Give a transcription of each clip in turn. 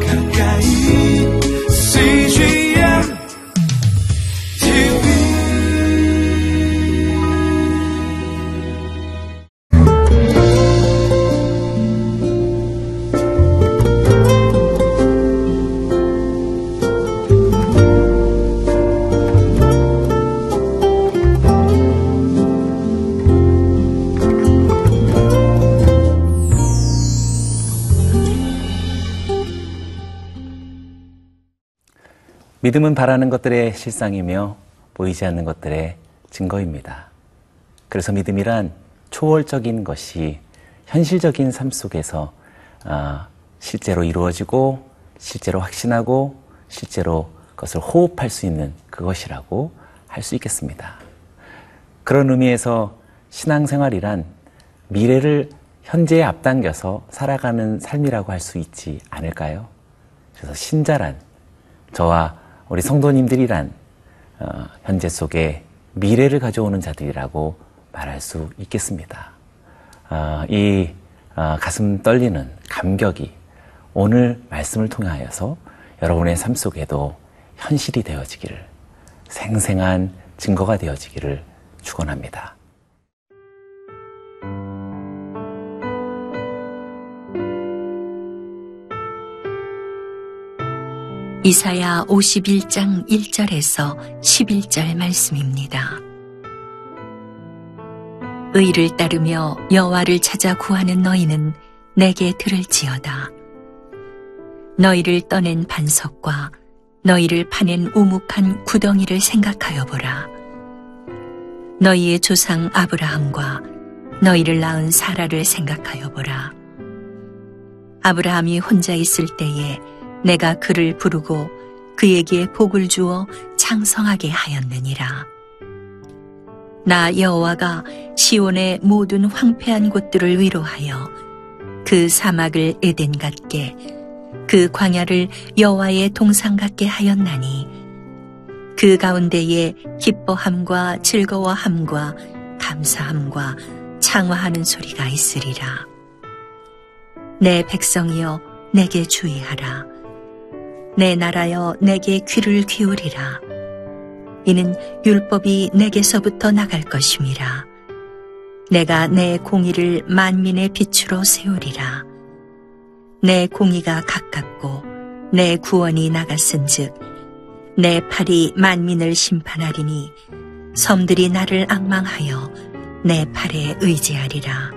가까 믿음은 바라는 것들의 실상이며 보이지 않는 것들의 증거입니다. 그래서 믿음이란 초월적인 것이 현실적인 삶 속에서 아, 실제로 이루어지고 실제로 확신하고 실제로 그것을 호흡할 수 있는 그것이라고 할 수 있겠습니다. 그런 의미에서 신앙생활이란 미래를 현재에 앞당겨서 살아가는 삶이라고 할 수 있지 않을까요? 그래서 신자란 저와 우리 성도님들이란 어, 현재 속에 미래를 가져오는 자들이라고 말할 수 있겠습니다. 어, 이 어, 가슴 떨리는 감격이 오늘 말씀을 통하여서 여러분의 삶 속에도 현실이 되어지기를 생생한 증거가 되어지기를 축원합니다. 이사야 51장 1절에서 11절 말씀입니다. 의를 따르며 여호와를 찾아 구하는 너희는 내게 들을지어다. 너희를 떠낸 반석과 너희를 파낸 우묵한 구덩이를 생각하여 보라. 너희의 조상 아브라함과 너희를 낳은 사라를 생각하여 보라. 아브라함이 혼자 있을 때에 내가 그를 부르고 그에게 복을 주어 창성하게 하였느니라. 나 여호와가 시온의 모든 황폐한 곳들을 위로하여 그 사막을 에덴 같게 그 광야를 여호와의 동상 같게 하였나니 그 가운데에 기뻐함과 즐거워함과 감사함과 창화하는 소리가 있으리라. 내 백성이여 내게 주의하라. 내 나라여 내게 귀를 기울이라. 이는 율법이 내게서부터 나갈 것임이라. 내가 내 공의를 만민의 빛으로 세우리라. 내 공의가 가깝고 내 구원이 나갔은즉 내 팔이 만민을 심판하리니 섬들이 나를 악망하여 내 팔에 의지하리라.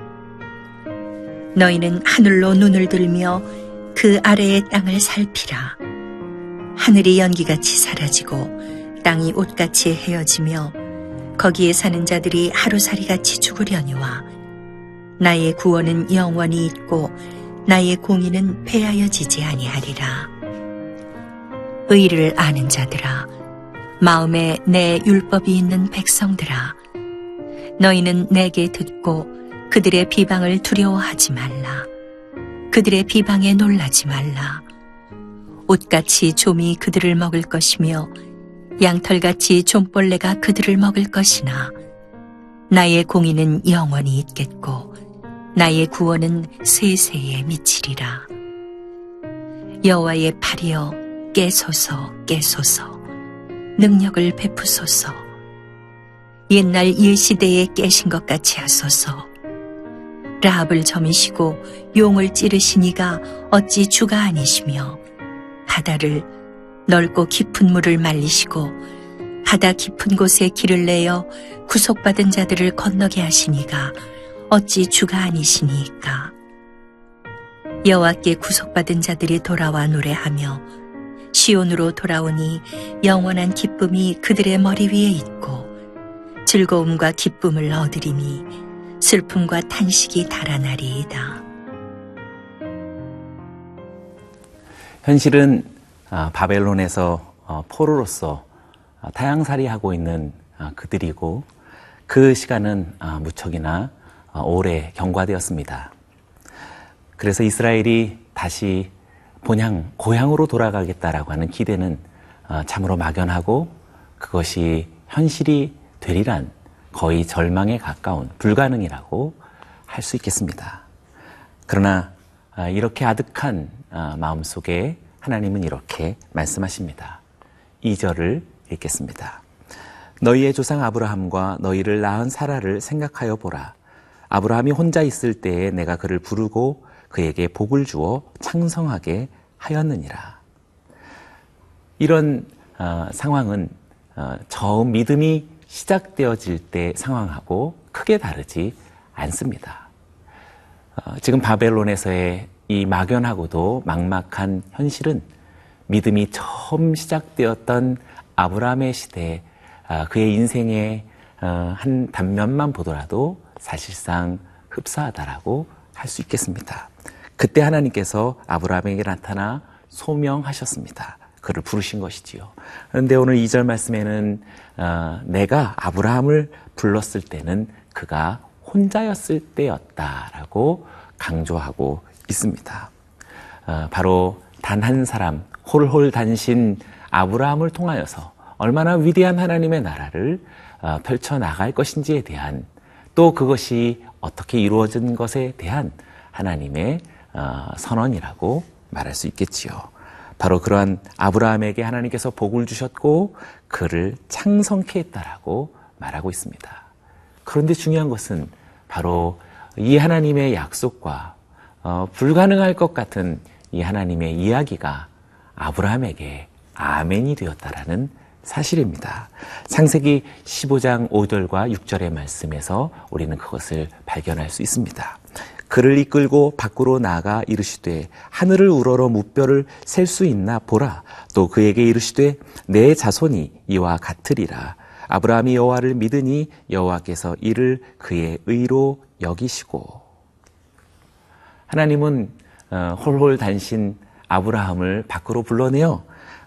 너희는 하늘로 눈을 들며 그 아래의 땅을 살피라. 하늘이 연기같이 사라지고 땅이 옷같이 헤어지며 거기에 사는 자들이 하루살이같이 죽으려니와 나의 구원은 영원히 있고 나의 공의는 패하여지지 아니하리라. 의를 아는 자들아, 마음에 내 율법이 있는 백성들아, 너희는 내게 듣고 그들의 비방을 두려워하지 말라. 그들의 비방에 놀라지 말라. 옷같이 좀이 그들을 먹을 것이며 양털같이 좀벌레가 그들을 먹을 것이나 나의 공의는 영원히 있겠고 나의 구원은 세세에 미치리라. 여호와의 팔이여 깨소서 깨소서. 능력을 베푸소서. 옛날 옛 시대에 깨신 것 같이 하소서. 라합을 점이시고 용을 찌르시니가 어찌 주가 아니시며 바다를 넓고 깊은 물을 말리시고 바다 깊은 곳에 길을 내어 구속받은 자들을 건너게 하시니가 어찌 주가 아니시니까 여호와께 구속받은 자들이 돌아와 노래하며 시온으로 돌아오니 영원한 기쁨이 그들의 머리 위에 있고 즐거움과 기쁨을 얻으리니 슬픔과 탄식이 달아나리이다. 현실은 아, 바벨론에서 어, 포로로서 아, 타양살이하고 있는 아, 그들이고 그 시간은 무척이나 어, 오래 경과되었습니다. 그래서 이스라엘이 다시 본향, 고향으로 돌아가겠다라고 하는 기대는 어, 참으로 막연하고 그것이 현실이 되리란 거의 절망에 가까운 불가능이라고 할 수 있겠습니다. 그러나 이렇게 아득한 마음속에 하나님은 이렇게 말씀하십니다. 2절을 읽겠습니다. 너희의 조상 아브라함과 너희를 낳은 사라를 생각하여 보라. 아브라함이 혼자 있을 때에 내가 그를 부르고 그에게 복을 주어 창성하게 하였느니라. 이런 어, 상황은 어, 처음 믿음이 시작되어질 때 상황하고 크게 다르지 않습니다. 어, 지금 바벨론에서의 이 막연하고도 막막한 현실은 믿음이 처음 시작되었던 아브라함의 시대, 아, 그의 인생의 어, 한 단면만 보더라도 사실상 흡사하다라고 할 수 있겠습니다. 그때 하나님께서 아브라함에게 나타나 소명하셨습니다. 그를 부르신 것이지요. 그런데 오늘 2절 말씀에는 어, 내가 아브라함을 불렀을 때는 그가 혼자였을 때였다라고 강조하고 있습니다. 어, 바로 단 한 사람 홀홀 단신 아브라함을 통하여서 얼마나 위대한 하나님의 나라를 어, 펼쳐 나갈 것인지에 대한 또 그것이 어떻게 이루어진 것에 대한 하나님의 어, 선언이라고 말할 수 있겠지요. 바로 그러한 아브라함에게 하나님께서 복을 주셨고 그를 창성케 했다라고 말하고 있습니다. 그런데 중요한 것은 바로 이 하나님의 약속과 어, 불가능할 것 같은 이 하나님의 이야기가 아브라함에게 아멘이 되었다라는 사실입니다. 창세기 15장 5절과 6절의 말씀에서 우리는 그것을 발견할 수 있습니다. 그를 이끌고 밖으로 나가 이르시되 하늘을 우러러 무뼈를 셀 수 있나 보라 또 그에게 이르시되 내 자손이 이와 같으리라 아브라함이 여호와를 믿으니 여호와께서 이를 그의 의로 여기시고 하나님은 어, 홀홀 단신 아브라함을 밖으로 불러내어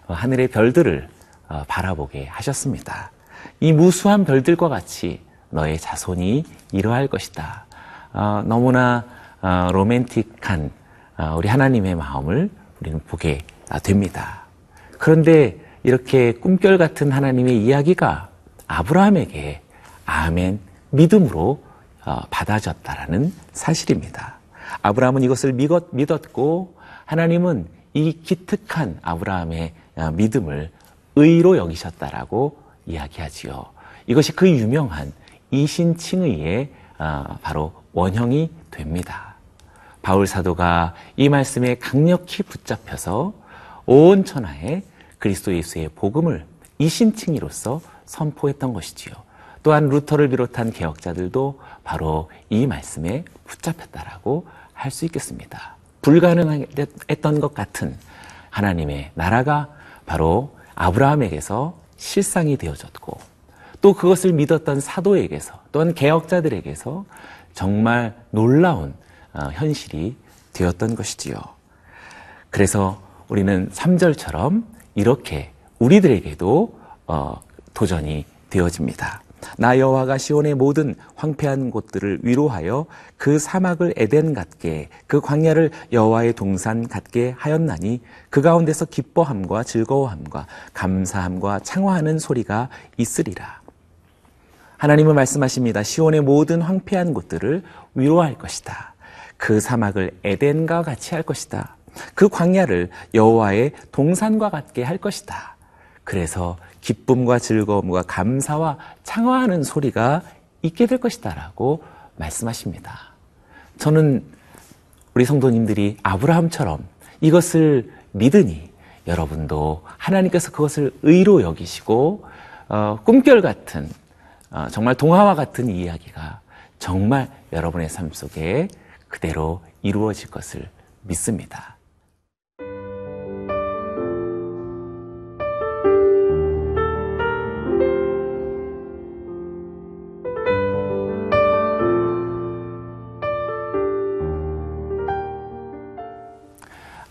어, 하늘의 별들을 어, 바라보게 하셨습니다. 이 무수한 별들과 같이 너의 자손이 이러할 것이다. 어, 너무나 어, 로맨틱한 어, 우리 하나님의 마음을 우리는 보게 아, 됩니다. 그런데 이렇게 꿈결 같은 하나님의 이야기가 아브라함에게 아멘 믿음으로 어, 받아졌다라는 사실입니다. 아브라함은 이것을 믿었, 믿었고 하나님은 이 기특한 아브라함의 어, 믿음을 의로 여기셨다라고 이야기하지요. 이것이 그 유명한 이신칭의의 어, 바로 원형이 됩니다. 바울 사도가 이 말씀에 강력히 붙잡혀서 온 천하에 그리스도 예수의 복음을 이신칭의로서 선포했던 것이지요. 또한 루터를 비롯한 개혁자들도 바로 이 말씀에 붙잡혔다라고 할 수 있겠습니다. 불가능했던 것 같은 하나님의 나라가 바로 아브라함에게서 실상이 되어졌고 또 그것을 믿었던 사도에게서 또한 개혁자들에게서 정말 놀라운 어, 현실이 되었던 것이지요. 그래서 우리는 3절처럼 이렇게 우리들에게도 어, 도전이 되어집니다. 나 여호와가 시온의 모든 황폐한 곳들을 위로하여 그 사막을 에덴 같게 그 광야를 여호와의 동산 같게 하였나니 그 가운데서 기뻐함과 즐거워함과 감사함과 창화하는 소리가 있으리라. 하나님은 말씀하십니다. 시온의 모든 황폐한 곳들을 위로할 것이다. 그 사막을 에덴과 같이 할 것이다. 그 광야를 여호와의 동산과 같게 할 것이다. 그래서 기쁨과 즐거움과 감사와 창화하는 소리가 있게 될 것이다라고 말씀하십니다. 저는 우리 성도님들이 아브라함처럼 이것을 믿으니 여러분도 하나님께서 그것을 의로 여기시고 어, 꿈결 같은 어, 정말 동화와 같은 이야기가 정말 여러분의 삶 속에 그대로 이루어질 것을 믿습니다.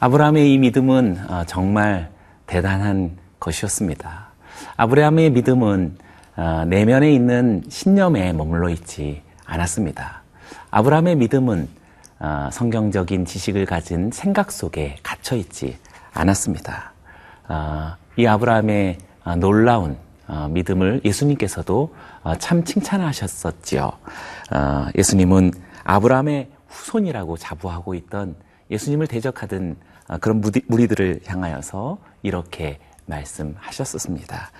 아브라함의 이 믿음은 어, 정말 대단한 것이었습니다. 아브라함의 믿음은 어, 내면에 있는 신념에 머물러 있지 않았습니다. 아브라함의 믿음은 어, 성경적인 지식을 가진 생각 속에 갇혀 있지 않았습니다. 이 아브라함의 놀라운 믿음을 예수님께서도 참 칭찬하셨었지요. 예수님은 아브라함의 후손이라고 자부하고 있던 예수님을 대적하던 아, 그런 무리들을 향하여서 이렇게 말씀하셨었습니다.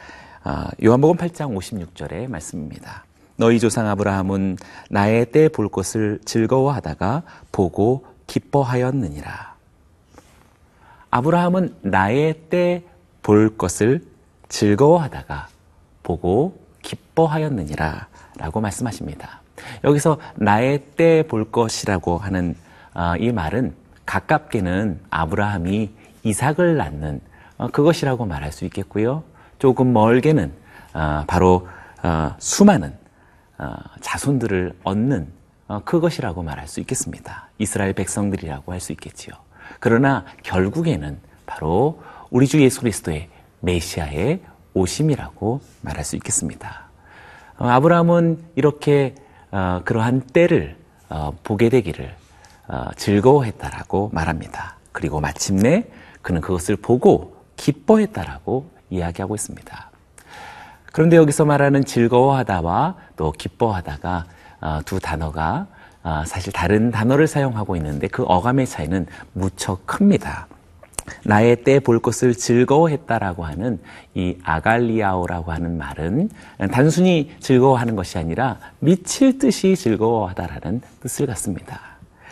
아, 요한복음 8장 56절의 말씀입니다. 너희 조상 아브라함은 나의 때 볼 것을 즐거워하다가 보고 기뻐하였느니라. 아브라함은 나의 때 볼 것을 즐거워하다가 보고 기뻐하였느니라 라고 말씀하십니다. 여기서 나의 때 볼 것이라고 하는 아, 이 말은 가깝게는 아브라함이 이삭을 낳는 어, 그것이라고 말할 수 있겠고요. 조금 멀게는 아, 바로 어, 수많은 어, 자손들을 얻는 어, 그것이라고 말할 수 있겠습니다. 이스라엘 백성들이라고 할 수 있겠지요. 그러나 결국에는 바로 우리 주 예수 그리스도의 메시아의 오심이라고 말할 수 있겠습니다. 어, 아브라함은 이렇게 어, 그러한 때를 어, 보게 되기를 어, 즐거워했다라고 말합니다. 그리고 마침내 그는 그것을 보고 기뻐했다라고 이야기하고 있습니다. 그런데 여기서 말하는 즐거워하다와 또 기뻐하다가 어, 두 단어가 어, 사실 다른 단어를 사용하고 있는데 그 어감의 차이는 무척 큽니다. 나의 때 볼 것을 즐거워했다라고 하는 이 아갈리아오라고 하는 말은 단순히 즐거워하는 것이 아니라 미칠 듯이 즐거워하다라는 뜻을 갖습니다.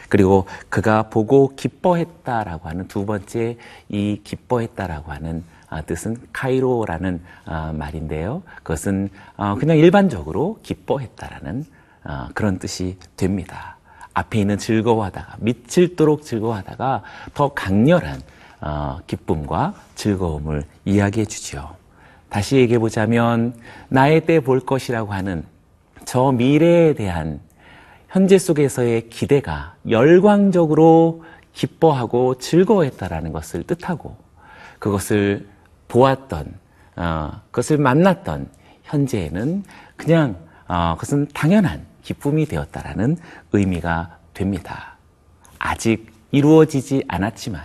그리고 그가 보고 기뻐했다라고 하는 두 번째 이 기뻐했다라고 하는 아, 뜻은 카이로라는 아, 말인데요. 그것은 어, 그냥 일반적으로 기뻐했다라는 어, 그런 뜻이 됩니다. 앞에 있는 즐거워하다가 미칠도록 즐거워하다가 더 강렬한 어, 기쁨과 즐거움을 이야기해 주죠. 다시 얘기해 보자면 나의 때 볼 것이라고 하는 저 미래에 대한 현재 속에서의 기대가 열광적으로 기뻐하고 즐거워했다라는 것을 뜻하고 그것을 보았던 어, 그것을 만났던 현재에는 그냥 어, 그것은 당연한 기쁨이 되었다라는 의미가 됩니다. 아직 이루어지지 않았지만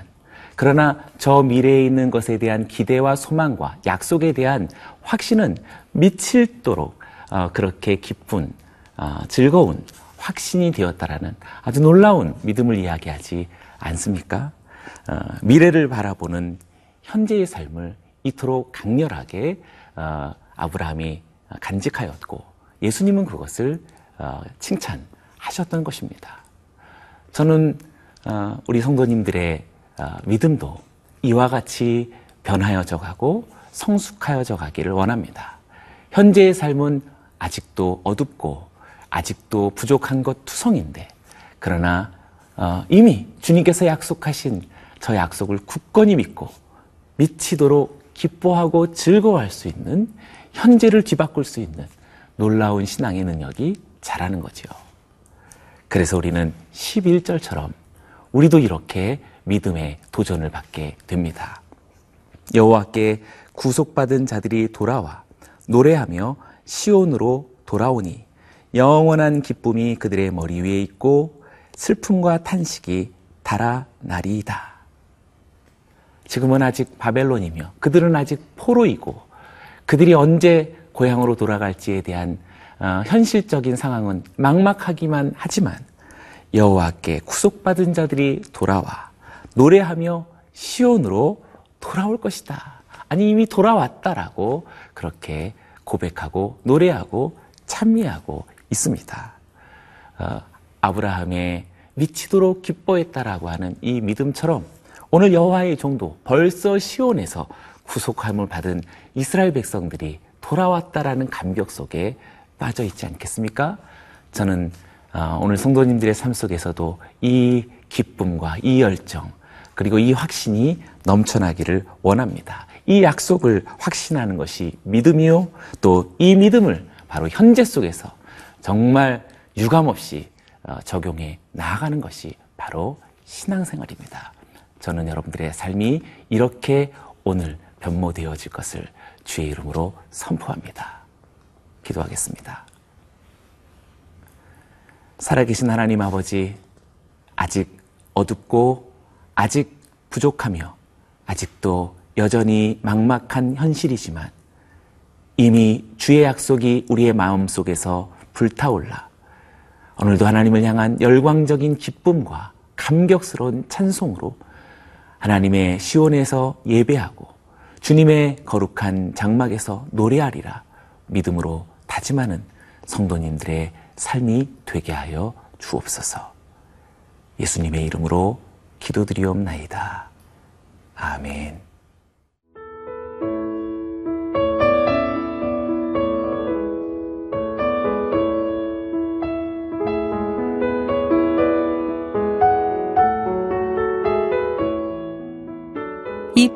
그러나 저 미래에 있는 것에 대한 기대와 소망과 약속에 대한 확신은 미칠도록 어, 그렇게 기쁜 어, 즐거운 확신이 되었다라는 아주 놀라운 믿음을 이야기하지 않습니까? 어, 미래를 바라보는 현재의 삶을 이토록 강렬하게 어, 아브라함이 간직하였고 예수님은 그것을 어, 칭찬하셨던 것입니다. 저는 어, 우리 성도님들의 어, 믿음도 이와 같이 변하여져 가고 성숙하여져 가기를 원합니다. 현재의 삶은 아직도 어둡고 아직도 부족한 것 투성인데 그러나 어, 이미 주님께서 약속하신 저 약속을 굳건히 믿고 미치도록 기뻐하고 즐거워할 수 있는 현재를 뒤바꿀 수 있는 놀라운 신앙의 능력이 자라는 거지요. 그래서 우리는 11절처럼 우리도 이렇게 믿음의 도전을 받게 됩니다. 여호와께 구속받은 자들이 돌아와 노래하며 시온으로 돌아오니 영원한 기쁨이 그들의 머리 위에 있고 슬픔과 탄식이 달아나리이다. 지금은 아직 바벨론이며 그들은 아직 포로이고 그들이 언제 고향으로 돌아갈지에 대한 어, 현실적인 상황은 막막하기만 하지만 여호와께 구속받은 자들이 돌아와 노래하며 시온으로 돌아올 것이다. 아니 이미 돌아왔다라고 그렇게 고백하고 노래하고 찬미하고 있습니다. 어, 아브라함의 미치도록 기뻐했다라고 하는 이 믿음처럼 오늘 여호와의 종도 벌써 시온에서 구속함을 받은 이스라엘 백성들이 돌아왔다라는 감격 속에 빠져 있지 않겠습니까? 저는 어, 오늘 성도님들의 삶 속에서도 이 기쁨과 이 열정 그리고 이 확신이 넘쳐나기를 원합니다. 이 약속을 확신하는 것이 믿음이요. 또 이 믿음을 바로 현재 속에서 정말 유감없이 어, 적용해 나아가는 것이 바로 신앙생활입니다. 저는 여러분들의 삶이 이렇게 오늘 변모되어질 것을 주의 이름으로 선포합니다. 기도하겠습니다. 살아계신 하나님 아버지, 아직 어둡고 아직 부족하며 아직도 여전히 막막한 현실이지만 이미 주의 약속이 우리의 마음 속에서 불타올라 오늘도 하나님을 향한 열광적인 기쁨과 감격스러운 찬송으로 하나님의 시온에서 예배하고 주님의 거룩한 장막에서 노래하리라 믿음으로 다짐하는 성도님들의 삶이 되게 하여 주옵소서. 예수님의 이름으로 기도드리옵나이다. 아멘.